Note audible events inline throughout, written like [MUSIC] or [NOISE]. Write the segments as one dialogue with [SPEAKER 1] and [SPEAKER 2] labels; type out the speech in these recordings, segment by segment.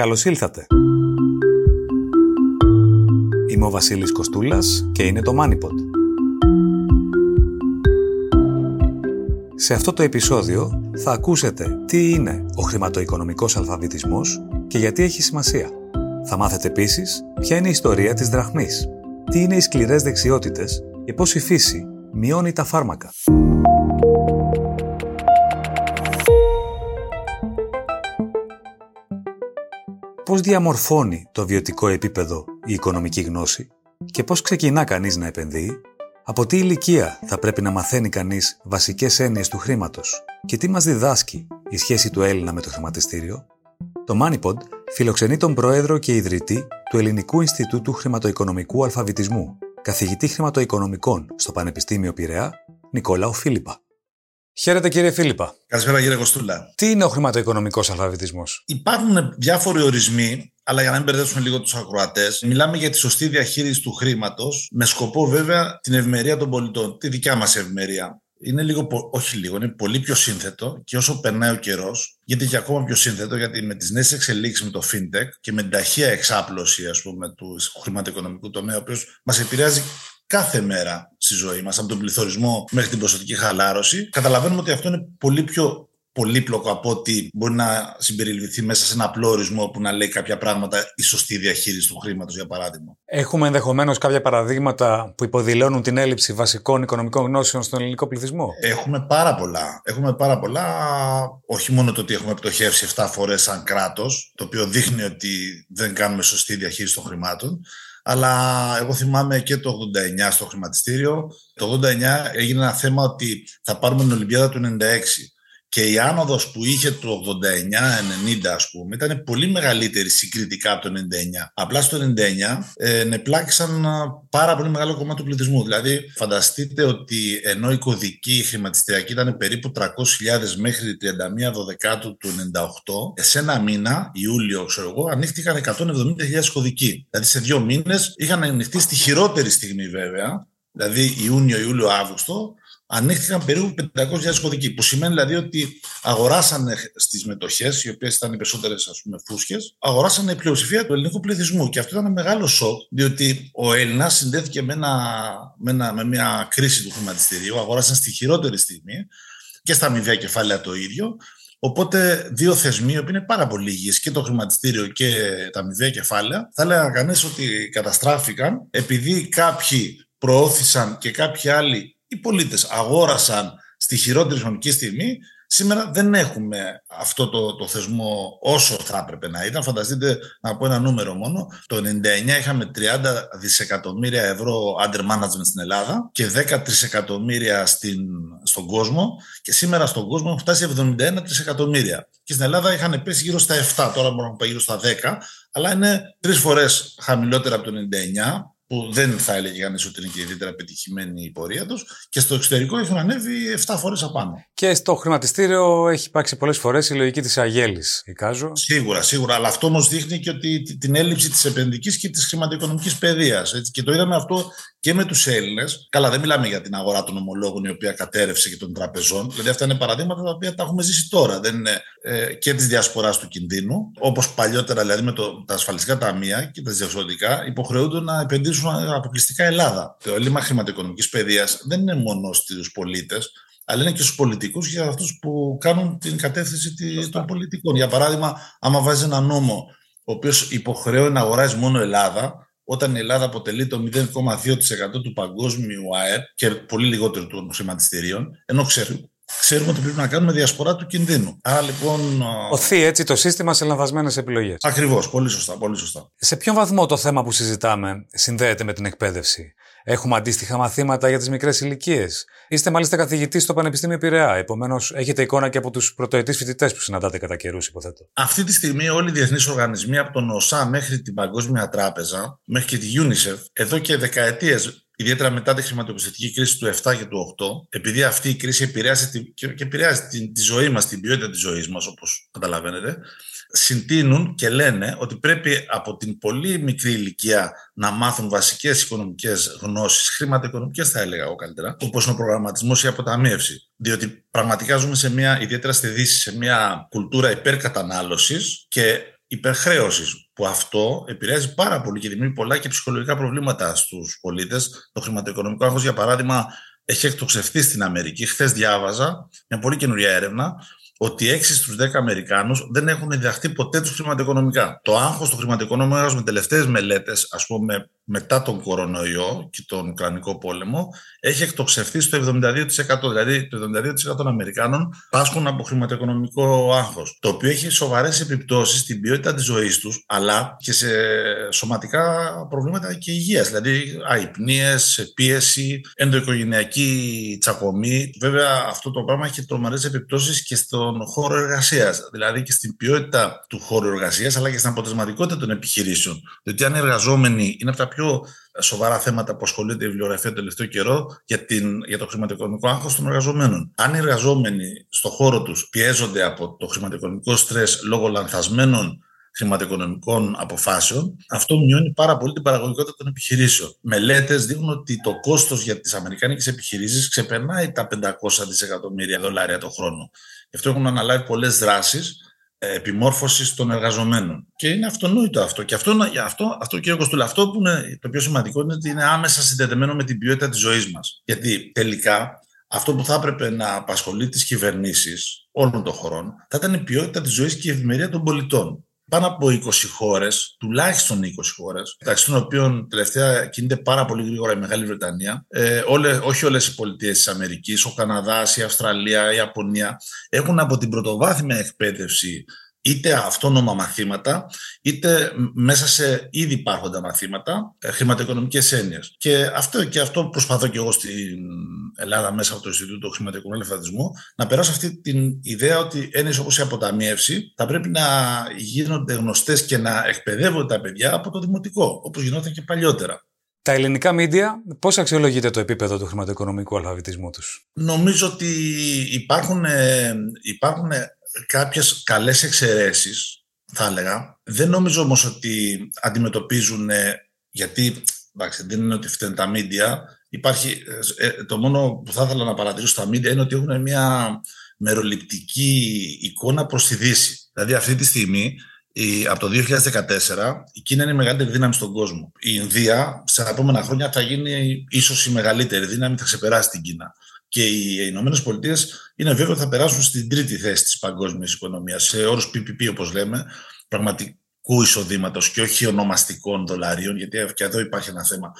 [SPEAKER 1] Καλώς ήλθατε. Είμαι ο Βασίλης Κοστούλας και είναι το MoneyPod. Σε αυτό το επεισόδιο θα ακούσετε τι είναι ο χρηματοοικονομικός αλφαβητισμός και γιατί έχει σημασία. Θα μάθετε επίσης ποια είναι η ιστορία της δραχμής, τι είναι οι σκληρές δεξιότητες και πώς η φύση μειώνει τα φάρμακα. Πώς διαμορφώνει το βιωτικό επίπεδο η οικονομική γνώση και πώς ξεκινά κανείς να επενδύει, από τι ηλικία θα πρέπει να μαθαίνει κανείς βασικές έννοιες του χρήματος και τι μας διδάσκει η σχέση του Έλληνα με το χρηματιστήριο, το MoneyPod φιλοξενεί τον πρόεδρο και ιδρυτή του Ελληνικού Ινστιτούτου Χρηματοοικονομικού Αλφαβητισμού, καθηγητή χρηματοοικονομικών στο Πανεπιστήμιο Πειραιά, Νικόλαο Φίλιππα. Χαίρετε κύριε Φίλιππα.
[SPEAKER 2] Καλησπέρα κύριε Κοστούλα.
[SPEAKER 1] Τι είναι ο χρηματοοικονομικός αλφαβητισμός,
[SPEAKER 2] Υπάρχουν διάφοροι ορισμοί, αλλά για να μην μπερδέψουμε λίγο τους ακροατές, μιλάμε για τη σωστή διαχείριση του χρήματος, με σκοπό βέβαια την ευημερία των πολιτών, τη δικιά μας ευημερία. Είναι λίγο, όχι λίγο, είναι πολύ πιο σύνθετο και όσο περνάει ο καιρός, γιατί και ακόμα πιο σύνθετο, γιατί με τις νέες εξελίξεις με το fintech και με την ταχεία εξάπλωση ας πούμε, του χρηματοοικονομικού τομέα, ο οποίος μας επηρεάζει κάθε μέρα στη ζωή μας, από τον πληθωρισμό μέχρι την ποσοτική χαλάρωση, καταλαβαίνουμε ότι αυτό είναι πολύ πιο πολύπλοκο από ότι μπορεί να συμπεριληφθεί μέσα σε ένα απλό ορισμό που να λέει κάποια πράγματα η σωστή διαχείριση του χρήματος, για παράδειγμα.
[SPEAKER 1] Έχουμε ενδεχομένως κάποια παραδείγματα που υποδηλώνουν την έλλειψη βασικών οικονομικών γνώσεων στον ελληνικό πληθυσμό;
[SPEAKER 2] Έχουμε πάρα πολλά. Έχουμε πάρα πολλά. Όχι μόνο το ότι έχουμε πτωχεύσει 7 φορές σαν κράτος, το οποίο δείχνει ότι δεν κάνουμε σωστή διαχείριση των χρημάτων. Αλλά εγώ θυμάμαι και το 89 στο χρηματιστήριο. Το 89 έγινε ένα θέμα ότι θα πάρουμε την Ολυμπιάδα του 96 και η άνοδος που είχε το 89-90 ας πούμε ήταν πολύ μεγαλύτερη συγκριτικά από το 99. Απλά στο 99 ε, νεπλάκησαν πάρα πολύ μεγάλο κομμάτι του πληθυσμού. Δηλαδή φανταστείτε ότι ενώ η κωδική χρηματιστηριακή ήταν περίπου 300.000 μέχρι 31 Δεκάτου του 98, σε ένα μήνα, Ιούλιο ξέρω εγώ, ανοίχτηκαν 170.000 κωδικοί. Δηλαδή σε δύο μήνες είχαν ανοιχτεί στη χειρότερη στιγμή βέβαια, δηλαδή Ιούνιο, Ιούλιο, Αύγουστο, ανοίχθηκαν περίπου 500.000 κωδικοί. Που σημαίνει δηλαδή ότι αγοράσανε στις μετοχές, οι οποίες ήταν οι περισσότερες φούσκες, αγοράσανε η πλειοψηφία του ελληνικού πληθυσμού. Και αυτό ήταν μεγάλο σοκ, διότι ο Έλληνας συνδέθηκε με, ένα, με, ένα, με μια κρίση του χρηματιστηρίου. Αγοράσαν στη χειρότερη στιγμή και στα αμοιβαία κεφάλαια το ίδιο. Οπότε δύο θεσμοί, που είναι πάρα πολύ υγιείς, και το χρηματιστήριο και τα αμοιβαία κεφάλαια, θα έλεγα κανείς ότι καταστράφηκαν επειδή κάποιοι προώθησαν και κάποιοι άλλοι οι πολίτες αγόρασαν στη χειρότερη χρονική στιγμή. Σήμερα δεν έχουμε αυτό το, το θεσμό όσο θα έπρεπε να ήταν. Φανταστείτε να πω ένα νούμερο μόνο. Το 99 είχαμε 30 δισεκατομμύρια ευρώ under management στην Ελλάδα και 10 τρισεκατομμύρια στην, στον κόσμο και σήμερα στον κόσμο έχουν φτάσει 71 τρισεκατομμύρια. Και στην Ελλάδα είχαν πέσει γύρω στα 7, τώρα μπορούμε να πάει γύρω στα 10, αλλά είναι τρεις φορές χαμηλότερα από το 99 που δεν θα έλεγε κανείς ότι είναι και ιδιαίτερα πετυχημένη η πορεία τους. Και στο εξωτερικό έχουν ανέβει 7 φορές απάνω.
[SPEAKER 1] Και στο χρηματιστήριο έχει υπάρξει πολλές φορές η λογική της Αγέλης, εικάζω.
[SPEAKER 2] Σίγουρα, σίγουρα. Αλλά αυτό όμως δείχνει και ότι την έλλειψη της επενδυτικής και της χρηματοοικονομικής παιδείας. Και το είδαμε αυτό και με τους Έλληνες. Καλά, δεν μιλάμε για την αγορά των ομολόγων η οποία κατέρευσε και των τραπεζών. Δηλαδή, αυτά είναι παραδείγματα τα οποία τα έχουμε ζήσει τώρα. Δεν είναι ε, και της διασποράς του κινδύνου. Όπως παλιότερα, δηλαδή με το, τα ασφαλιστικά ταμεία και τα διαφορετικά, υποχρεούνται να επενδύσουν αποκλειστικά Ελλάδα. Το έλλειμμα χρηματοοικονομικής παιδείας δεν είναι μόνο στους πολίτες, αλλά είναι και στους πολιτικούς και για αυτούς που κάνουν την κατεύθυνση των πολιτικών. Για παράδειγμα, άμα βάζεις ένα νόμο ο οποίος υποχρεώνει να αγοράζει μόνο Ελλάδα, όταν η Ελλάδα αποτελεί το 0,2% του παγκόσμιου ΑΕΠ και πολύ λιγότερο των χρηματιστηρίων, ενώ ξέρουμε, ξέρουμε ότι πρέπει να κάνουμε διασπορά του κινδύνου. Άρα λοιπόν.
[SPEAKER 1] Οθεί έτσι το σύστημα σε λανθασμένες επιλογές.
[SPEAKER 2] Ακριβώς. Πολύ σωστά, πολύ σωστά.
[SPEAKER 1] Σε ποιον βαθμό το θέμα που συζητάμε συνδέεται με την εκπαίδευση; Έχουμε αντίστοιχα μαθήματα για τις μικρές ηλικίες; Είστε μάλιστα καθηγητής στο Πανεπιστήμιο Πειραιά. Επομένως, έχετε εικόνα και από τους πρωτοετής φοιτητές που συναντάτε κατά καιρούς, υποθέτω.
[SPEAKER 2] Αυτή τη στιγμή, όλοι οι διεθνείς οργανισμοί, από τον ΟΣΑ μέχρι την Παγκόσμια Τράπεζα, μέχρι και τη UNICEF, εδώ και δεκαετίες ιδιαίτερα μετά τη χρηματοπιστωτική κρίση του 7 και του 8, επειδή αυτή η κρίση επηρεάζει τη, και, επηρεάζει τη, τη ζωή μας, την ποιότητα της ζωής μας, όπως καταλαβαίνετε, συντείνουν και λένε ότι πρέπει από την πολύ μικρή ηλικία να μάθουν βασικές οικονομικές γνώσεις, χρηματοοικονομικές θα έλεγα εγώ καλύτερα, όπως είναι ο προγραμματισμός ή η αποταμίευση. Διότι πραγματικά ζούμε σε μια, ιδιαίτερα στη Δύση, σε μια κουλτούρα υπερκατανάλωσης και υπερχρέωσης. Που αυτό επηρεάζει πάρα πολύ και δημιουργεί πολλά και ψυχολογικά προβλήματα στους πολίτες. Το χρηματοοικονομικό άγχος, για παράδειγμα, έχει εκτοξευτεί στην Αμερική. Χθες διάβαζα μια πολύ καινούρια έρευνα ότι 6 στους 10 Αμερικάνους δεν έχουν διδαχθεί ποτέ τους χρηματοοικονομικά. Το άγχος του χρηματοοικονομικού με τελευταίες μελέτες, ας πούμε, μετά τον κορονοϊό και τον Ουκρανικό πόλεμο, έχει εκτοξευθεί στο 72%. Δηλαδή, το 72% των Αμερικάνων πάσχουν από χρηματοοικονομικό άγχος. Το οποίο έχει σοβαρές επιπτώσεις στην ποιότητα της ζωής τους, αλλά και σε σωματικά προβλήματα και υγείας. Δηλαδή, αϊπνίες, πίεση, ενδοοικογενειακή τσακωμή. Βέβαια, αυτό το πράγμα έχει τρομερές επιπτώσεις και στον χώρο εργασίας. Δηλαδή, και στην ποιότητα του χώρου εργασίας, αλλά και στην αποτελεσματικότητα των επιχειρήσεων. Διότι αν οι εργαζόμενοι είναι από τα πιο πιο σοβαρά θέματα που ασχολείται η βιβλιογραφία το τελευταίο καιρό για, την, για το χρηματοοικονομικό άγχος των εργαζομένων. Αν οι εργαζόμενοι στον χώρο τους πιέζονται από το χρηματοοικονομικό στρες λόγω λανθασμένων χρηματοοικονομικών αποφάσεων, αυτό μειώνει πάρα πολύ την παραγωγικότητα των επιχειρήσεων. Μελέτες δείχνουν ότι το κόστος για τις αμερικάνικες επιχειρήσεις ξεπερνάει τα 500 δισεκατομμύρια δολάρια το χρόνο. Γι' αυτό έχουν αναλάβει πολλές δράσεις επιμόρφωσης των εργαζομένων. Και είναι αυτονόητο αυτό. Και αυτό, αυτό, αυτό κύριε Κοστούλα, αυτό που είναι το πιο σημαντικό είναι ότι είναι άμεσα συνδεδεμένο με την ποιότητα της ζωής μας. Γιατί τελικά αυτό που θα έπρεπε να απασχολεί τις κυβερνήσεις όλων των χωρών θα ήταν η ποιότητα της ζωής και η ευημερία των πολιτών πάνω από 20 χώρες, τουλάχιστον 20 χώρες, μεταξύ των οποίων τελευταία κινείται πάρα πολύ γρήγορα η Μεγάλη Βρετανία, ε, όλες, όχι όλες οι πολιτείες της Αμερικής, ο Καναδάς, η Αυστραλία, η Ιαπωνία, έχουν από την πρωτοβάθμια εκπαίδευση είτε αυτόνομα μαθήματα, είτε μέσα σε ήδη υπάρχοντα μαθήματα, ε, χρηματοοικονομικές έννοιες. Και αυτό, και αυτό προσπαθώ και εγώ στην Ελλάδα μέσα από το Ινστιτούτο Χρηματοοικονομικού Ελευθερισμού, να περάσω αυτή την ιδέα ότι έννοιες όπως η αποταμίευση θα πρέπει να γίνονται γνωστές και να εκπαιδεύονται τα παιδιά από το δημοτικό, όπως γινόταν και παλιότερα.
[SPEAKER 1] Τα ελληνικά μίντια, πώς αξιολογείται το επίπεδο του χρηματοοικονομικού αλφαβητισμού τους;
[SPEAKER 2] Νομίζω ότι υπάρχουν, ε, υπάρχουν κάποιες καλές εξαιρέσεις, θα έλεγα. Δεν νομίζω όμως ότι αντιμετωπίζουν, γιατί εντάξει, δεν είναι ότι φταίνουν τα μίντια. Υπάρχει, ε, ε, το μόνο που θα ήθελα να παρατηρήσω στα μίντια είναι ότι έχουν μια μεροληπτική εικόνα προς τη Δύση. Δηλαδή αυτή τη στιγμή η, από το 2014 η Κίνα είναι η μεγαλύτερη δύναμη στον κόσμο. Η Ινδία σε επόμενα χρόνια θα γίνει ίσως η μεγαλύτερη δύναμη, θα ξεπεράσει την Κίνα και οι Ηνωμένες Πολιτείες είναι βέβαιο ότι θα περάσουν στην τρίτη θέση της παγκόσμιας οικονομίας σε όρους PPP, όπως λέμε, πραγματικού εισοδήματος και όχι ονομαστικών δολαρίων, γιατί και εδώ υπάρχει ένα θέμα.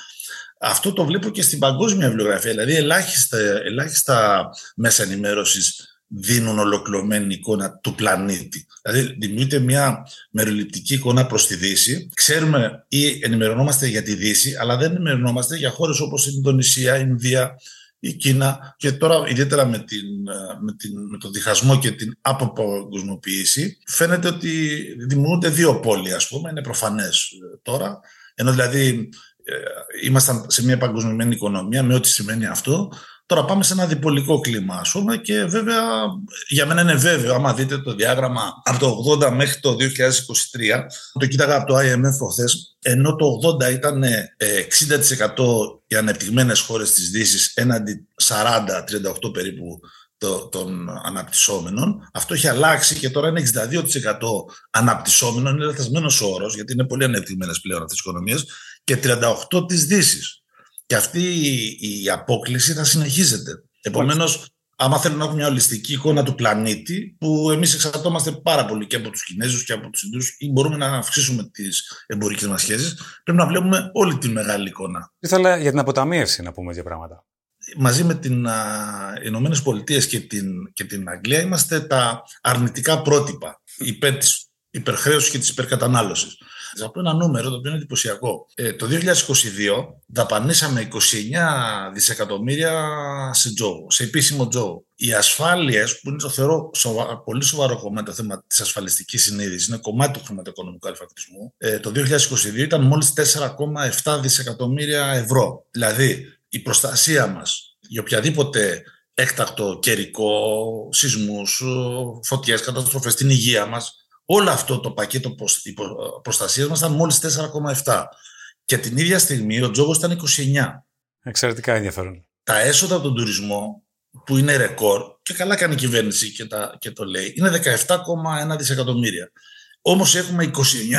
[SPEAKER 2] Αυτό το βλέπω και στην παγκόσμια βιβλιογραφία. Δηλαδή, ελάχιστα, ελάχιστα μέσα ενημέρωσης δίνουν ολοκληρωμένη εικόνα του πλανήτη. Δηλαδή, δημιουργείται μια μεροληπτική εικόνα προς τη Δύση. Ξέρουμε ή ενημερωνόμαστε για τη Δύση, αλλά δεν ενημερωνόμαστε για χώρες όπως η Ινδονησία, η Ινδία, η Κίνα και τώρα ιδιαίτερα με, την, με, την, με τον διχασμό και την αποπαγκοσμιοποίηση φαίνεται ότι δημιουργούνται δύο πόλοι ας πούμε, είναι προφανές ε, τώρα. Ενώ δηλαδή ε, ήμασταν σε μια παγκοσμιωμένη οικονομία με ό,τι σημαίνει αυτό Τώρα πάμε σε ένα διπολικό κλίμα, ας πούμε, και βέβαια για μένα είναι βέβαιο, άμα δείτε το διάγραμμα από το 80 μέχρι το 2023, το κοίταγα από το IMF χθε, ενώ το 80 ήταν 60% ε, οι ανεπτυγμένες χώρες της Δύσης έναντι 40-38 περίπου των αναπτυσσόμενων. Αυτό έχει αλλάξει και τώρα είναι 62% αναπτυσσόμενων, είναι λαθασμένος όρος, γιατί είναι πολύ ανεπτυγμένες πλέον αυτές τι οικονομίες, και 38% τη Δύσης. Και αυτή η απόκληση θα συνεχίζεται. Επομένως, άμα θέλουμε να έχουμε μια ολιστική εικόνα του πλανήτη, που εμείς εξαρτώμαστε πάρα πολύ και από τους Κινέζους και από τους Ινδούς, ή μπορούμε να αυξήσουμε τις εμπορικές μας σχέσεις, πρέπει να βλέπουμε όλη τη μεγάλη εικόνα.
[SPEAKER 1] Ήθελα για την αποταμίευση να πούμε δύο πράγματα.
[SPEAKER 2] Μαζί με τι Ηνωμένες Πολιτείες και την, και την Αγγλία είμαστε τα αρνητικά πρότυπα υπέρ τη υπερχρέωση και της υπερκατανάλωσης. Θα πω ένα νούμερο το οποίο είναι εντυπωσιακό. Ε, το 2022 δαπανίσαμε 29 δισεκατομμύρια σε τζόγο, σε επίσημο τζόγο. Οι ασφάλειες, που είναι το θεωρώ σοβα... πολύ σοβαρό κομμάτι το θέμα της ασφαλιστικής συνείδησης, είναι κομμάτι του χρηματοοικονομικού αλφακτισμού, ε, το 2022 ήταν μόλις 4,7 δισεκατομμύρια ευρώ. Δηλαδή, η προστασία μας για οποιαδήποτε έκτακτο καιρικό, σεισμούς, φωτιές, καταστροφές, στην υγεία μας, Όλο αυτό το πακέτο προστασίας μας ήταν μόλις 4,7. Και την ίδια στιγμή ο τζόγος ήταν 29.
[SPEAKER 1] Εξαιρετικά ενδιαφέρον.
[SPEAKER 2] Τα έσοδα από τον τουρισμό, που είναι ρεκόρ, και καλά κάνει η κυβέρνηση και, τα, και το λέει, είναι 17,1 δισεκατομμύρια. Όμως έχουμε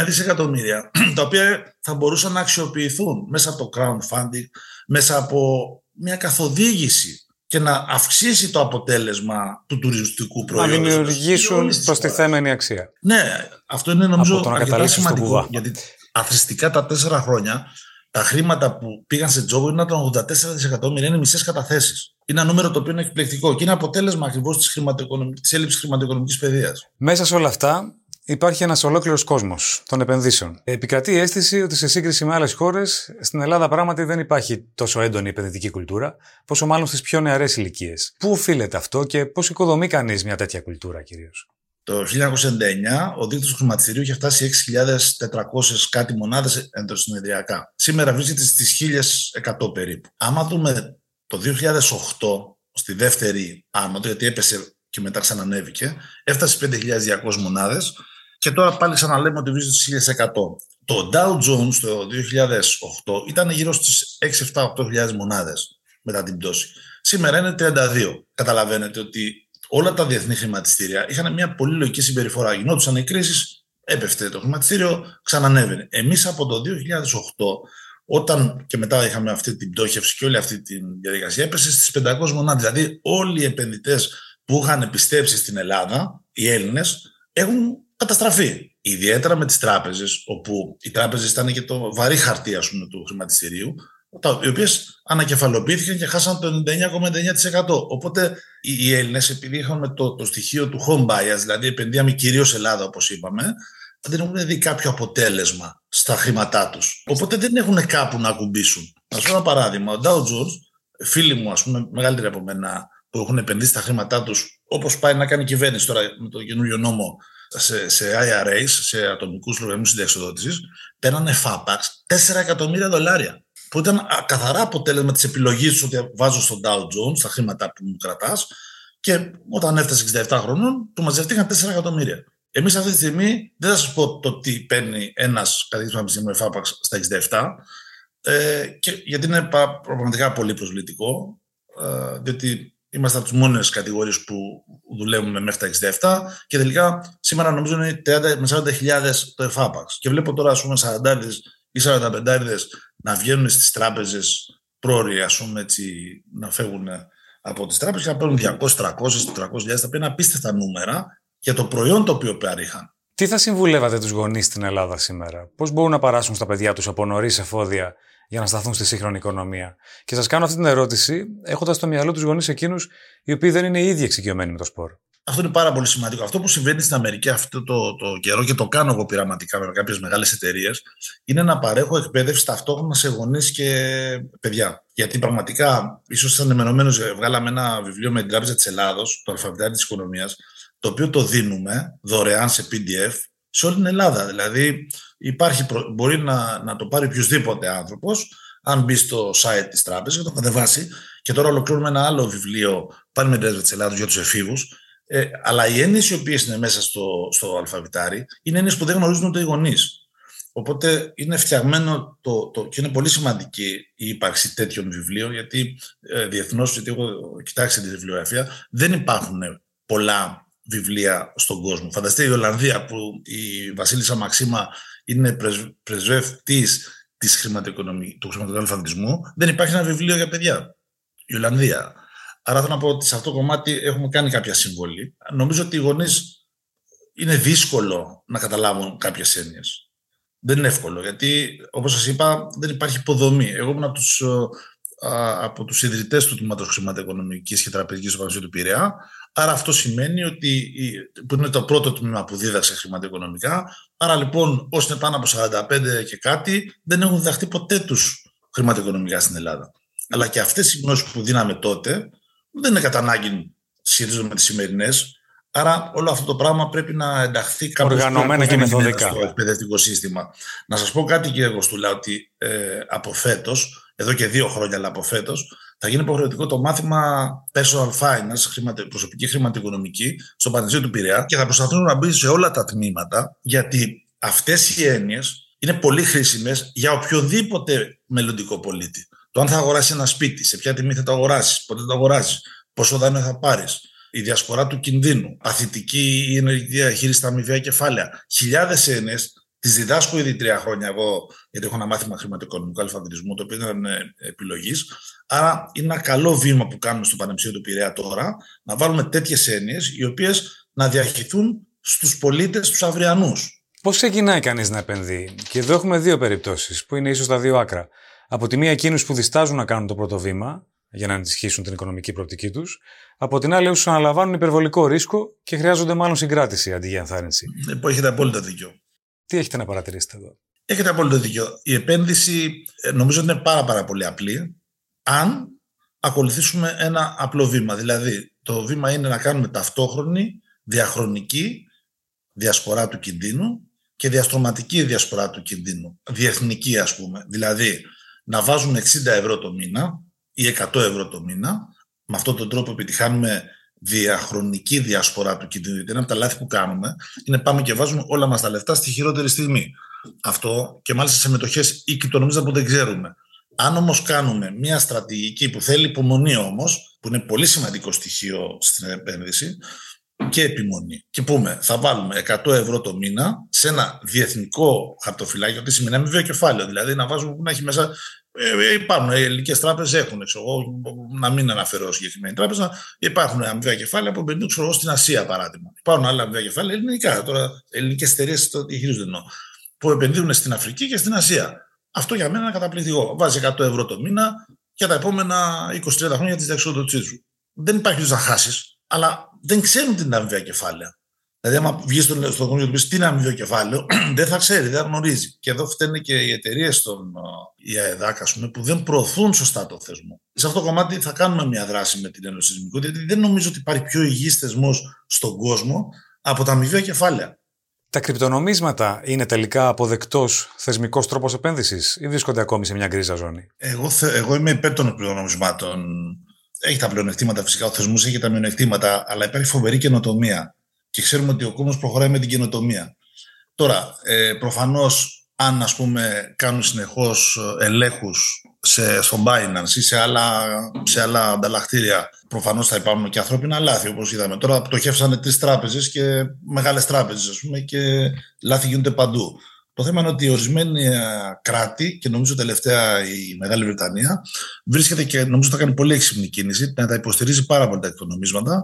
[SPEAKER 2] 29 δισεκατομμύρια, [CLEARS THROAT] τα οποία θα μπορούσαν να αξιοποιηθούν μέσα από το crowdfunding, μέσα από μια καθοδήγηση και να αυξήσει το αποτέλεσμα του τουριστικού προϊόντος.
[SPEAKER 1] Να δημιουργήσουν προστιθέμενη αξία.
[SPEAKER 2] Ναι, αυτό είναι νομίζω αρκετά σημαντικό, γιατί αθρηστικά τα τέσσερα χρόνια τα χρήματα που πήγαν σε τζόγο ήταν τα 84 δισεκατομμύρια, είναι μισές καταθέσεις. Είναι ένα νούμερο το οποίο είναι εκπληκτικό και είναι αποτέλεσμα ακριβώς της έλλειψης χρηματοοικονομικής παιδείας.
[SPEAKER 1] Μέσα σε όλα αυτά, υπάρχει ένας ολόκληρος κόσμος των επενδύσεων. Επικρατεί η αίσθηση ότι σε σύγκριση με άλλες χώρες, στην Ελλάδα πράγματι δεν υπάρχει τόσο έντονη επενδυτική κουλτούρα, πόσο μάλλον στις πιο νεαρές ηλικίες. Πού οφείλεται αυτό και πώς οικοδομεί κανείς μια τέτοια κουλτούρα κυρίως;
[SPEAKER 2] Το 1999 ο δείκτης του χρηματιστηρίου είχε φτάσει 6.400 κάτι μονάδες ενδοσυνεδριακά. Σήμερα βρίσκεται στις 1.100 περίπου. Άμα δούμε το 2008 στη δεύτερη άνοδο, γιατί έπεσε και μετά ξανανέβηκε, έφτασε 5.200 μονάδες και τώρα πάλι ξαναλέμε ότι βρίσκεται στις 1.100. Το Dow Jones το 2008 ήταν γύρω στις 6-7-8.000 μονάδες μετά την πτώση. Σήμερα είναι 32. Καταλαβαίνετε ότι όλα τα διεθνή χρηματιστήρια είχαν μια πολύ λογική συμπεριφορά. Γινόντουσαν οι κρίσεις, έπεφτε το χρηματιστήριο, ξανανέβαινε. Εμείς από το 2008, όταν και μετά είχαμε αυτή την πτώχευση και όλη αυτή τη διαδικασία, έπεσε στις 500 μονάδες. Δηλαδή, όλοι οι επενδυτές που είχαν πιστέψει στην Ελλάδα, οι Έλληνες, έχουν καταστραφεί. Ιδιαίτερα με τις τράπεζες, όπου οι τράπεζες ήταν και το βαρύ χαρτί ας πούμε, του χρηματιστηρίου, οι οποίες ανακεφαλοποιήθηκαν και χάσαν το 99,9%. Οπότε οι Έλληνες, επειδή είχαμε το, το στοιχείο του home bias, δηλαδή επενδύαμε κυρίως Ελλάδα, όπως είπαμε, δεν έχουν δει κάποιο αποτέλεσμα στα χρήματά τους. Οπότε δεν έχουν κάπου να ακουμπήσουν. Α πω ένα παράδειγμα. Ο Dow Jones, φίλοι μου, ας πούμε, μεγαλύτεροι από μένα, που έχουν επενδύσει τα χρήματά τους, όπως πάει να κάνει η κυβέρνηση τώρα με το καινούριο νόμο σε, σε IRAs, σε ατομικούς λογαριασμούς συνταξιοδότηση, παίρνανε φάπαξ 4 εκατομμύρια δολάρια που ήταν καθαρά αποτέλεσμα της επιλογής του ότι βάζω στον Dow Jones τα χρήματα που μου κρατάς. Και όταν έφτασε 67 χρονών, του μαζευτήκαν 4 εκατομμύρια. Εμείς αυτή τη στιγμή δεν θα σας πω το τι παίρνει ένας καθηγητής πανεπιστημίου εφάπαξ στα 67, ε, και, γιατί είναι πραγματικά πολύ προσβλητικό, ε, διότι είμαστε από τι μόνες κατηγορίες που δουλεύουμε μέχρι τα 67 και τελικά σήμερα νομίζω είναι 30 με 40.000 το εφάπαξ. Και βλέπω τώρα, ας πούμε, 40 ή 45 να βγαίνουν στις τράπεζες πρόοροι, ας πούμε, έτσι, να φεύγουν από τις τράπεζες και να παίρνουν 200, 300, 400 τα οποία είναι απίστευτα νούμερα για το προϊόν το οποίο παρήχαν.
[SPEAKER 1] Τι θα συμβουλεύατε τους γονείς στην Ελλάδα σήμερα, πώς μπορούν να παράσουν στα παιδιά τους από νωρίς εφόδια για να σταθούν στη σύγχρονη οικονομία. Και σας κάνω αυτή την ερώτηση έχοντας στο μυαλό τους γονείς εκείνους οι οποίοι δεν είναι ήδη εξοικειωμένοι με το σπορ.
[SPEAKER 2] Αυτό είναι πάρα πολύ σημαντικό. Αυτό που συμβαίνει στην Αμερική αυτό το, το καιρό και το κάνω εγώ πειραματικά με κάποιες μεγάλες εταιρείες είναι να παρέχω εκπαίδευση ταυτόχρονα σε γονείς και παιδιά. Γιατί πραγματικά, ίσως ήταν ενημερωμένο, βγάλαμε ένα βιβλίο με την Τράπεζα της Ελλάδος, το Αλφαβητάρι της Οικονομίας, το οποίο το δίνουμε δωρεάν σε PDF σε όλη την Ελλάδα. Δηλαδή, υπάρχει, μπορεί να, να το πάρει οποιοδήποτε άνθρωπος, αν μπει στο site της τράπεζας και το κατεβάσει. Και τώρα ολοκληρώνουμε ένα άλλο βιβλίο πάλι με την Τράπεζα της Ελλάδος για τους εφήβους, ε, αλλά οι έννοιες οι οποίες είναι μέσα στο, στο αλφαβητάρι είναι έννοιες που δεν γνωρίζουν ούτε οι γονείς. Οπότε είναι φτιαγμένο το, το, και είναι πολύ σημαντική η ύπαρξη τέτοιων βιβλίων, γιατί ε, διεθνώς, γιατί έχω κοιτάξει τη βιβλιογραφία, δεν υπάρχουν πολλά βιβλία στον κόσμο. Φανταστείτε η Ολλανδία που η Βασίλισσα Μαξίμα είναι πρεσβευτή του χρηματοοικονομικού αλφαβητισμού, δεν υπάρχει ένα βιβλίο για παιδιά. Η Ολλανδία. Άρα θέλω να πω ότι σε αυτό το κομμάτι έχουμε κάνει κάποια συμβολή. Νομίζω ότι οι γονείς είναι δύσκολο να καταλάβουν κάποιες έννοιες. Δεν είναι εύκολο, γιατί όπως σας είπα, δεν υπάρχει υποδομή. Εγώ ήμουν από τους από τους ιδρυτές του Τμήματος Χρηματοοικονομικής και Τραπεζικής του του Πειραιά. Άρα αυτό σημαίνει ότι, που είναι το πρώτο τμήμα που δίδαξε χρηματοοικονομικά, άρα λοιπόν όσοι είναι πάνω από 45 και κάτι, δεν έχουν διδαχτεί ποτέ τους χρηματοοικονομικά στην Ελλάδα. Αλλά και αυτές οι γνώσεις που δίναμε τότε, δεν είναι κατά ανάγκη σχετίζονται με τις σημερινές. Άρα όλο αυτό το πράγμα πρέπει να ενταχθεί κάπως
[SPEAKER 1] Οργανωμένα και μεθοδικά.
[SPEAKER 2] στο εκπαιδευτικό σύστημα. Να σας πω κάτι κύριε Γοστούλα, ότι ε, από φέτος, εδώ και δύο χρόνια αλλά από φέτος, θα γίνει υποχρεωτικό το μάθημα personal finance, προσωπική χρηματοοικονομική, στο Πανεπιστήμιο του Πειραιά και θα προσπαθούν να μπει σε όλα τα τμήματα, γιατί αυτές οι έννοιες είναι πολύ χρήσιμες για οποιοδήποτε μελλοντικό πολίτη. Το αν θα αγοράσει ένα σπίτι, σε ποια τιμή θα το αγοράσεις, πότε θα το αγοράσει, πόσο δάνειο θα πάρεις, η διασπορά του κινδύνου, παθητική ή ενεργητική διαχείριση στα αμοιβαία κεφάλαια. Χιλιάδες έννοιες τις διδάσκω ήδη τρία χρόνια εγώ, γιατί έχω ένα μάθημα χρηματοοικονομικού αλφαβητισμού, το οποίο ήταν επιλογής. Άρα είναι ένα καλό βήμα που κάνουμε στο Πανεπιστήμιο του Πειραιά τώρα, να βάλουμε τέτοιες έννοιες, οι οποίες να διαχειριστούν στους πολίτες, τους αυριανούς.
[SPEAKER 1] Πώς ξεκινάει κανείς να επενδύει, και εδώ έχουμε δύο περιπτώσεις, που είναι ίσως τα δύο άκρα. Από τη μία, εκείνους που διστάζουν να κάνουν το πρώτο βήμα για να ενισχύσουν την οικονομική προοπτική τους. Από την άλλη, όσους αναλαμβάνουν υπερβολικό ρίσκο και χρειάζονται μάλλον συγκράτηση αντί για ενθάρρυνση.
[SPEAKER 2] Ε, έχετε απόλυτο δίκιο.
[SPEAKER 1] Τι έχετε να παρατηρήσετε εδώ;
[SPEAKER 2] Έχετε απόλυτο δίκιο. Η επένδυση ε, νομίζω ότι είναι πάρα, πάρα πολύ απλή αν ακολουθήσουμε ένα απλό βήμα. Δηλαδή, το βήμα είναι να κάνουμε ταυτόχρονη, διαχρονική διασπορά του κινδύνου και διαστρωματική διασπορά του κινδύνου. Διεθνική, ας πούμε. Δηλαδή, να βάζουμε 60 ευρώ το μήνα ή 100 ευρώ το μήνα. Με αυτόν τον τρόπο επιτυχάνουμε διαχρονική διασπορά του κινδύνου. Γιατί ένα από τα λάθη που κάνουμε είναι πάμε και βάζουμε όλα μας τα λεφτά στη χειρότερη στιγμή. Αυτό και μάλιστα σε μετοχέ ή κοιτονομίζα που δεν ξέρουμε. Αν όμως κάνουμε μια στρατηγική που θέλει υπομονή όμως, που είναι πολύ σημαντικό στοιχείο στην επένδυση, και επιμονή. Και πούμε, θα βάλουμε 100 ευρώ το μήνα σε ένα διεθνικό χαρτοφυλάκιο, ότι σημαίνει αμοιβαίο κεφάλαιο. Δηλαδή να βάζουμε που να έχει μέσα ε, υπάρχουν οι ελληνικές τράπεζες, έχουν εγώ, να μην αναφέρω συγκεκριμένη τράπεζα. Υπάρχουν αμοιβαία κεφάλαια που επενδύουν ξέρω, στην Ασία, παράδειγμα. Υπάρχουν άλλα αμοιβαία κεφάλαια ελληνικά. Τώρα, ελληνικές εταιρείες το διαχειρίζονται εννοώ. Που επενδύουν στην Αφρική και στην Ασία. Αυτό για μένα είναι καταπληκτικό. Βάζει 100 ευρώ το μήνα για τα επόμενα 20-30 χρόνια τη διαξιοδοτησή σου. Δεν υπάρχει να χάσεις, αλλά δεν ξέρουν την αμοιβαία κεφάλαια. Δηλαδή, άμα βγεις στον, στον κόσμο και πεις τι είναι αμοιβαίο κεφάλαιο, [CLEARS THROAT] δεν θα ξέρει, δεν γνωρίζει. Και εδώ φταίνουν και οι εταιρείες των η ΑΕΔΑΚ, πούμε, που δεν προωθούν σωστά το θεσμό. Σε αυτό το κομμάτι θα κάνουμε μια δράση με την Ένωση Σεισμικού, γιατί δεν νομίζω ότι υπάρχει πιο υγιής θεσμός στον κόσμο από τα αμοιβαία κεφάλαια.
[SPEAKER 1] Τα κρυπτονομίσματα είναι τελικά αποδεκτός θεσμικός τρόπος επένδυσης ή βρίσκονται ακόμη σε μια γκρίζα ζώνη;
[SPEAKER 2] Εγώ, εγώ είμαι υπέρ των κρυπτονομισμάτων. Έχει τα πλεονεκτήματα φυσικά, ο θεσμός έχει τα μειονεκτήματα, αλλά υπάρχει φοβερή καινοτομία και ξέρουμε ότι ο κόσμος προχωράει με την καινοτομία. Τώρα, ε, προφανώς, αν ας πούμε κάνουν συνεχώς ε, ελέγχους σε, στο Binance ή σε άλλα, σε άλλα ανταλλακτήρια, προφανώς θα υπάρχουν και ανθρώπινα λάθη, όπως είδαμε. Τώρα πτωχεύσανε τρεις τράπεζες και μεγάλες τράπεζες, ας πούμε, και λάθη γίνονται παντού. Το θέμα είναι ότι ορισμένοι ε, κράτη, και νομίζω τελευταία η Μεγάλη Βρετανία, βρίσκεται και νομίζω θα κάνει πολύ έξυπνη κίνηση, να τα υποστηρίζει πάρα πολύ τα εκτονομίσματα,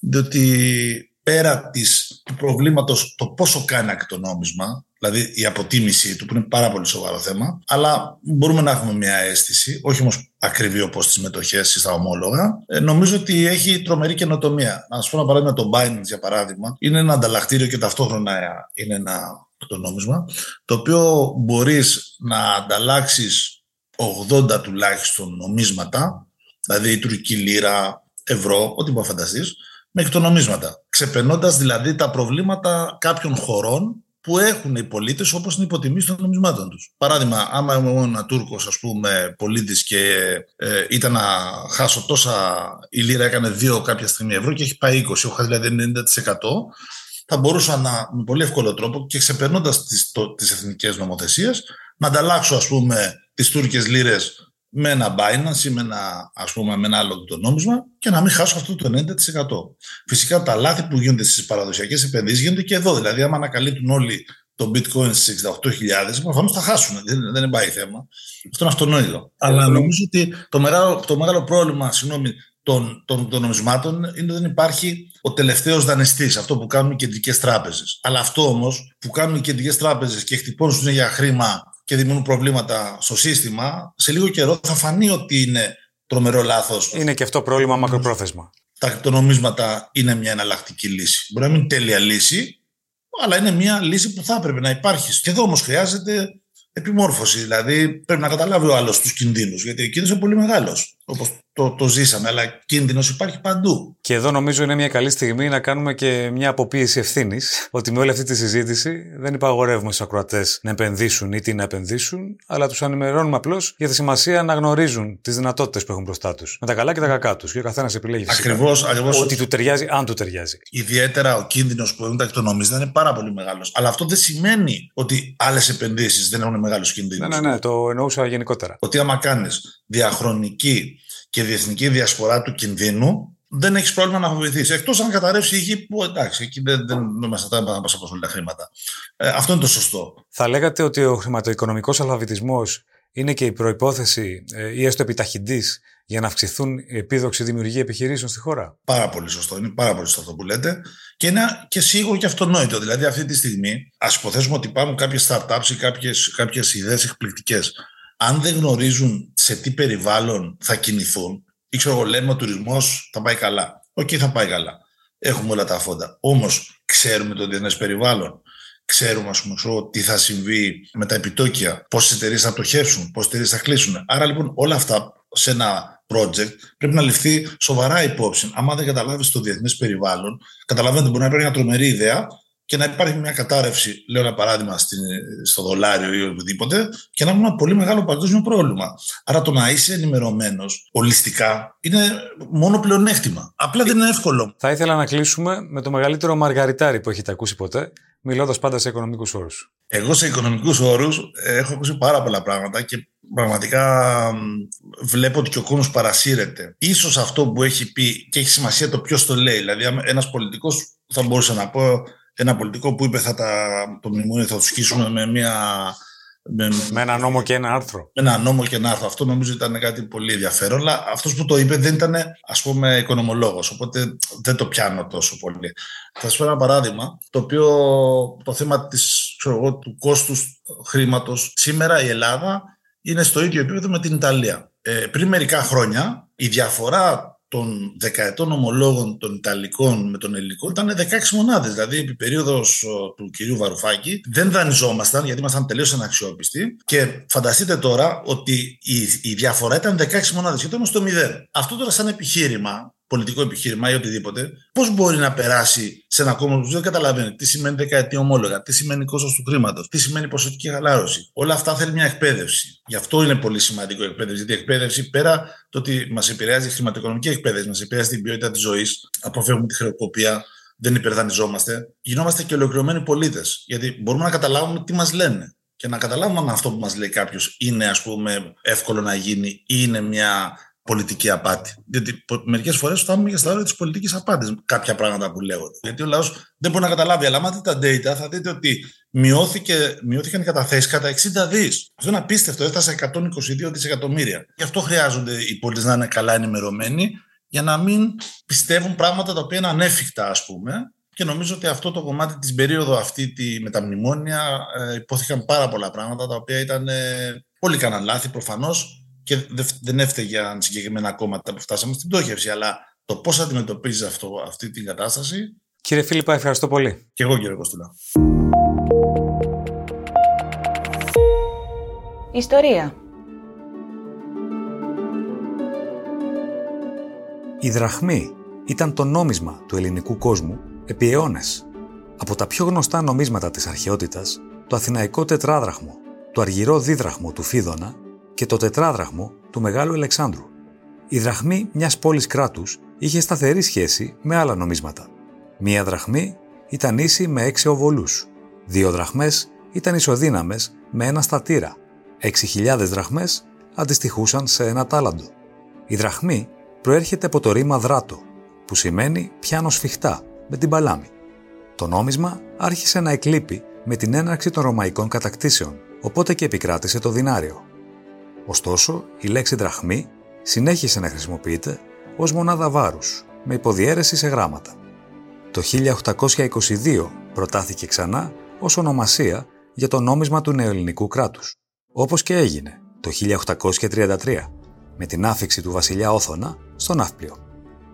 [SPEAKER 2] διότι πέρα της, του προβλήματος το πόσο κάνει το νόμισμα, δηλαδή η αποτίμηση του που είναι πάρα πολύ σοβαρό θέμα, αλλά μπορούμε να έχουμε μια αίσθηση, όχι όμως ακριβή όπως τις μετοχές ή στα ομόλογα, ε, νομίζω ότι έχει τρομερή καινοτομία. Να σας πω ένα παράδειγμα, το Binance για παράδειγμα, είναι ένα ανταλλακτήριο και ταυτόχρονα είναι ένα το νόμισμα, το οποίο μπορείς να ανταλλάξεις 80 τουλάχιστον νομίσματα, δηλαδή η τουρκική λίρα, ευρώ, ό,τι μπορείς να φανταστείς, με εκτονομίσματα. Ξεπερνώντας δηλαδή τα προβλήματα κάποιων χωρών που έχουν οι πολίτες όπως είναι υποτιμήσει των νομισμάτων τους. Παράδειγμα, άμα είμαι ένα Τούρκος, ας πούμε, πολίτης και ε, ήταν να χάσω τόσα. Η λίρα έκανε 2 κάποια στιγμή ευρώ και έχει πάει 20, έχω δηλαδή 90%. Θα μπορούσα να, με πολύ εύκολο τρόπο και ξεπερνώντας τις εθνικές νομοθεσίες, να ανταλλάξω, ας πούμε, τις Τούρκε λίρες με ένα Binance ή με ένα, ας πούμε, με ένα άλλο το νόμισμα και να μην χάσω αυτό το 90%. Φυσικά τα λάθη που γίνονται στις παραδοσιακές επενδύσεις γίνονται και εδώ. Δηλαδή, άμα ανακαλύπτουν όλοι το bitcoin στις 68.000, προφανώς θα χάσουν. Δεν, δεν πάει θέμα. Αυτό είναι αυτονόητο. Αλλά νομίζω ότι το μεγάλο, το μεγάλο πρόβλημα συγγνώμη, των, των, των νομισμάτων είναι ότι δεν υπάρχει ο τελευταίος δανειστής, αυτό που κάνουν οι κεντρικές τράπεζες. Αλλά αυτό όμως που κάνουν οι κεντρικές τράπεζες και χτυπώνουν για χρήμα και δημιουργούν προβλήματα στο σύστημα, σε λίγο καιρό θα φανεί ότι είναι τρομερό λάθος.
[SPEAKER 1] Είναι και αυτό πρόβλημα μακροπρόθεσμα.
[SPEAKER 2] Τα κρυπτονομίσματα είναι μια εναλλακτική λύση. Μπορεί να μην είναι τέλεια λύση, αλλά είναι μια λύση που θα έπρεπε να υπάρχει. Και εδώ όμως χρειάζεται επιμόρφωση. Δηλαδή πρέπει να καταλάβει ο άλλος τους κινδύνους, γιατί ο κίνδυνος είναι πολύ μεγάλος. Όπως το, το ζήσαμε, αλλά κίνδυνος υπάρχει παντού.
[SPEAKER 1] Και εδώ νομίζω είναι μια καλή στιγμή να κάνουμε και μια αποποίηση ευθύνης, ότι με όλη αυτή τη συζήτηση δεν υπαγορεύουμε στους ακροατές να επενδύσουν ή τι να επενδύσουν, αλλά τους ενημερώνουμε απλώς για τη σημασία να γνωρίζουν τις δυνατότητες που έχουν μπροστά τους. Με τα καλά και τα κακά τους. Και ο καθένας επιλέγει φυσικά. Ακριβώς. Ότι του ταιριάζει, αν του ταιριάζει.
[SPEAKER 2] Ιδιαίτερα ο κίνδυνος που έχουν τα εκτονομίζοντα είναι πάρα πολύ μεγάλος. Αλλά αυτό δεν σημαίνει ότι άλλες επενδύσεις δεν έχουν μεγάλους κινδύνους.
[SPEAKER 1] Ναι, ναι, ναι, το εννοούσα γενικότερα.
[SPEAKER 2] Ότι άμα κάνεις διαχρονική και διεθνική διασπορά του κινδύνου, δεν έχεις πρόβλημα να βοηθήσει. Εκτός αν καταρρεύσει η γη, που εντάξει, εκεί δεν, δεν, δεν μας θα μας απασχολούν τα χρήματα. Ε, αυτό είναι το σωστό.
[SPEAKER 1] Θα λέγατε ότι ο χρηματοοικονομικός αλφαβητισμός είναι και η προπόθεση ε, ή έστω επιταχυντής για να αυξηθούν οι επίδοξοι δημιουργοί επιχειρήσεων στη χώρα;
[SPEAKER 2] Πάρα πολύ σωστό. Είναι πάρα πολύ σωστό αυτό που λέτε. Και είναι και σίγουρο και αυτονόητο. Δηλαδή, αυτή τη στιγμή, ας υποθέσουμε ότι υπάρχουν κάποιες startups ή κάποιες ιδέες εκπληκτικές. Αν δεν γνωρίζουν σε τι περιβάλλον θα κινηθούν, ή ξέρω εγώ, λέμε ο τουρισμός θα πάει καλά. Οκ, θα πάει καλά. Έχουμε όλα τα φόντα. Όμως, ξέρουμε το διεθνές περιβάλλον. Ξέρουμε, ας πούμε, τι θα συμβεί με τα επιτόκια, πόσες εταιρείες θα πτωχεύσουν, πόσες εταιρείες θα κλείσουν. Άρα, λοιπόν, όλα αυτά σε ένα project πρέπει να ληφθεί σοβαρά υπόψη. Αν δεν καταλάβεις το διεθνές περιβάλλον, καταλαβαίνετε μπορεί να υπάρχει μια τρομερή ιδέα και να υπάρχει μια κατάρρευση, λέω ένα παράδειγμα, στο δολάριο ή οτιδήποτε, και να έχουμε ένα πολύ μεγάλο παγκόσμιο πρόβλημα. Άρα το να είσαι ενημερωμένος ολιστικά είναι μόνο πλεονέκτημα. Απλά δεν είναι εύκολο.
[SPEAKER 1] Θα ήθελα να κλείσουμε με το μεγαλύτερο μαργαριτάρι που έχετε ακούσει ποτέ, μιλώντας πάντα σε οικονομικούς όρους.
[SPEAKER 2] Εγώ σε οικονομικούς όρους ε, έχω ακούσει πάρα πολλά πράγματα και πραγματικά βλέπω ότι και ο κόσμος παρασύρεται. Ίσως αυτό που έχει πει και έχει σημασία το ποιος το λέει. Δηλαδή, ένας πολιτικός θα μπορούσε να πω ένα πολιτικό που είπε θα τα, το μνημόνιο θα το σκίσουμε με μια...
[SPEAKER 1] Με, με ένα νόμο και ένα άρθρο.
[SPEAKER 2] Με ένα νόμο και ένα άρθρο. Αυτό νομίζω ήταν κάτι πολύ ενδιαφέρον. Αλλά αυτός που το είπε δεν ήταν, ας πούμε, οικονομολόγος. Οπότε δεν το πιάνω τόσο πολύ. Θα σας πω ένα παράδειγμα. Το οποίο το θέμα της, ξέρω εγώ, του κόστους χρήματος. Σήμερα η Ελλάδα είναι στο ίδιο επίπεδο με την Ιταλία. Ε, πριν μερικά χρόνια η διαφορά των δεκαετών ομολόγων των Ιταλικών με τον Ελληνικό ήταν 16 μονάδες. Δηλαδή, επί περίοδος του κυρίου Βαρουφάκη δεν δανειζόμασταν γιατί ήμασταν τελείως αναξιόπιστοι. Και φανταστείτε τώρα ότι η, η διαφορά ήταν 16 μονάδες και τώρα στο 0. Αυτό τώρα, σαν επιχείρημα, πολιτικό επιχείρημα ή οτιδήποτε, πώς μπορεί να περάσει σε ένα κόμμα που δεν καταλαβαίνει τι σημαίνει δεκαετή ομόλογα, τι σημαίνει κόστος του χρήματος, τι σημαίνει ποσοτική χαλάρωση. Όλα αυτά θέλει μια εκπαίδευση. Γι' αυτό είναι πολύ σημαντικό η εκπαίδευση. Γιατί η εκπαίδευση, πέρα το ότι μας επηρεάζει η χρηματοοικονομική εκπαίδευση, μας επηρεάζει την ποιότητα της ζωής, αποφεύγουμε τη χρεοκοπία, δεν υπερδανιζόμαστε, γινόμαστε και ολοκληρωμένοι πολίτες. Γιατί μπορούμε να καταλάβουμε τι μας λένε και να καταλάβουμε αν αυτό που μας λέει κάποιος είναι, ας πούμε, εύκολο να γίνει ή είναι μια πολιτική απάτη. Γιατί μερικές φορές φτάνουμε και στα όρια της πολιτικής απάτης κάποια πράγματα που λέγονται. Γιατί ο λαός δεν μπορεί να καταλάβει. Αλλά αν δείτε τα data, θα δείτε ότι μειώθηκε, μειώθηκαν οι καταθέσεις κατά 60 δις. Αυτό είναι απίστευτο. Έφτασε 122 δισεκατομμύρια. Γι' αυτό χρειάζονται οι πολίτες να είναι καλά ενημερωμένοι για να μην πιστεύουν πράγματα τα οποία είναι ανέφικτα, ας πούμε. Και νομίζω ότι αυτό το κομμάτι της περίοδο αυτή τη, με τα μνημόνια ε, υπόθηκαν πάρα πολλά πράγματα τα οποία ήταν. Ε, πολύ κάναν λάθη προφανώς και δεν έφταιγε για συγκεκριμένα κόμματα που φτάσαμε στην πτώχευση, αλλά το πώς αντιμετωπίζει αυτή την κατάσταση.
[SPEAKER 1] Κύριε Φίλιππα, ευχαριστώ πολύ.
[SPEAKER 2] Και εγώ, κύριε Κωστούλα.
[SPEAKER 3] Ιστορία.
[SPEAKER 1] Η δραχμή ήταν το νόμισμα του ελληνικού κόσμου επί αιώνες. Από τα πιο γνωστά νομίσματα της αρχαιότητας, το αθηναϊκό τετράδραχμο, το αργυρό δίδραχμο του Φίδωνα και το τετράδραχμο του Μεγάλου Αλεξάνδρου. Η δραχμή μιας πόλης κράτους είχε σταθερή σχέση με άλλα νομίσματα. Μία δραχμή ήταν ίση με έξι οβολούς. Δύο δραχμές ήταν ισοδύναμες με ένα στατήρα. Έξι χιλιάδες δραχμές αντιστοιχούσαν σε ένα τάλαντο. Η δραχμή προέρχεται από το ρήμα δράτο, που σημαίνει πιάνω σφιχτά με την παλάμη. Το νόμισμα άρχισε να εκλείπει με την έναρξη των ρωμαϊκών κατακτήσεων, οπότε και επικράτησε το δινάριο. Ωστόσο, η λέξη δραχμή συνέχισε να χρησιμοποιείται ως μονάδα βάρους, με υποδιέρεση σε γράμματα. Το 1822 προτάθηκε ξανά ως ονομασία για το νόμισμα του νεοελληνικού κράτους, όπως και έγινε το 1833 με την άφηξη του βασιλιά Όθωνα στο Ναύπλιο.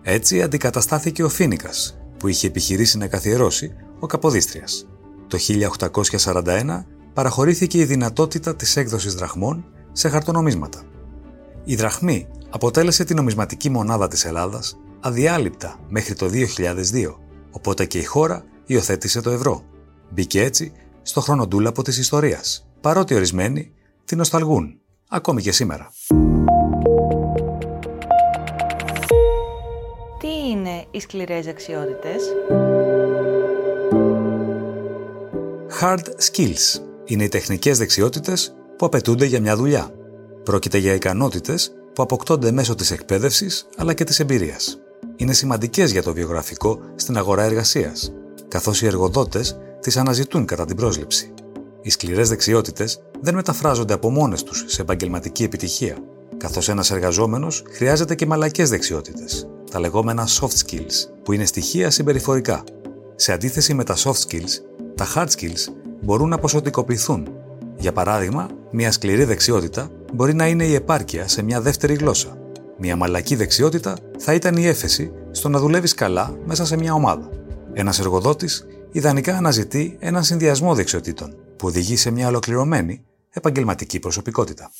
[SPEAKER 1] Έτσι αντικαταστάθηκε ο Φίνικας, που είχε επιχειρήσει να καθιερώσει ο Καποδίστριας. Το 1841 παραχωρήθηκε η δυνατότητα της έκδοσης δραχμών σε χαρτονομίσματα. Η δραχμή αποτέλεσε την νομισματική μονάδα της Ελλάδας αδιάλειπτα μέχρι το 2002, οπότε και η χώρα υιοθέτησε το ευρώ. Μπήκε έτσι στο χρονοτούλαπο της ιστορίας, παρότι ορισμένοι την νοσταλγούν, ακόμη και σήμερα.
[SPEAKER 3] Τι είναι οι σκληρές δεξιότητες;
[SPEAKER 1] Hard skills είναι οι τεχνικές δεξιότητες που απαιτούνται για μια δουλειά. Πρόκειται για ικανότητες που αποκτώνται μέσω της εκπαίδευσης αλλά και της εμπειρίας. είναι σημαντικές για το βιογραφικό στην αγορά εργασίας, καθώς οι εργοδότες τις αναζητούν κατά την πρόσληψη. Οι σκληρές δεξιότητες δεν μεταφράζονται από μόνες τους σε επαγγελματική επιτυχία, καθώς ένας εργαζόμενος χρειάζεται και μαλακές δεξιότητες, τα λεγόμενα soft skills, που είναι στοιχεία συμπεριφορικά. Σε αντίθεση με τα soft skills, τα hard skills μπορούν να ποσοτικοποιηθούν. Για παράδειγμα, μια σκληρή δεξιότητα μπορεί να είναι η επάρκεια σε μια δεύτερη γλώσσα. Μια μαλακή δεξιότητα θα ήταν η έφεση στο να δουλεύεις καλά μέσα σε μια ομάδα. Ένας εργοδότης ιδανικά αναζητεί έναν συνδυασμό δεξιοτήτων που οδηγεί σε μια ολοκληρωμένη επαγγελματική προσωπικότητα.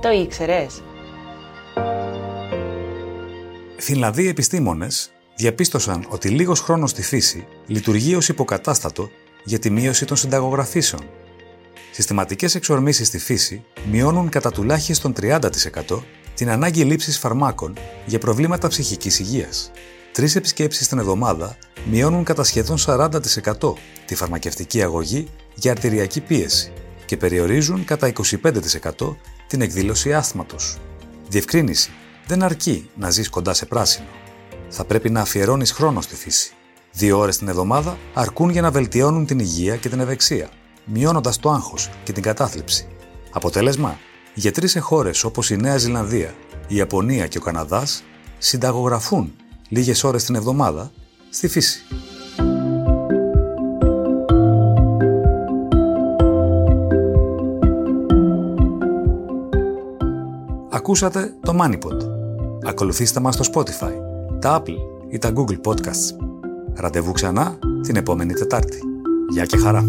[SPEAKER 3] Το ήξερες;
[SPEAKER 1] Φινλανδοί επιστήμονες διαπίστωσαν ότι λίγος χρόνος στη φύση λειτουργεί ως υποκατάστατο για τη μείωση των συνταγογραφήσεων. Συστηματικές εξορμήσεις στη φύση μειώνουν κατά τουλάχιστον 30% την ανάγκη λήψης φαρμάκων για προβλήματα ψυχικής υγείας. Τρεις επισκέψεις την εβδομάδα μειώνουν κατά σχεδόν 40% τη φαρμακευτική αγωγή για αρτηριακή πίεση και περιορίζουν κατά 25% την εκδήλωση άσθματος. Διευκρίνηση. Δεν αρκεί να ζεις κοντά σε πράσινο. Θα πρέπει να αφιερώνεις χρόνο στη φύση. Δύο ώρες την εβδομάδα αρκούν για να βελτιώνουν την υγεία και την ευεξία, μειώνοντας το άγχος και την κατάθλιψη. Αποτέλεσμα, γιατροί σε χώρες όπως η Νέα Ζηλανδία, η Ιαπωνία και ο Καναδάς συνταγογραφούν λίγες ώρες την εβδομάδα στη φύση. Ακούσατε το MoneyPod. Ακολουθήστε μας στο Spotify, τα Apple ή τα Google Podcasts. Ραντεβού ξανά την επόμενη Τετάρτη. Γεια και χαρά!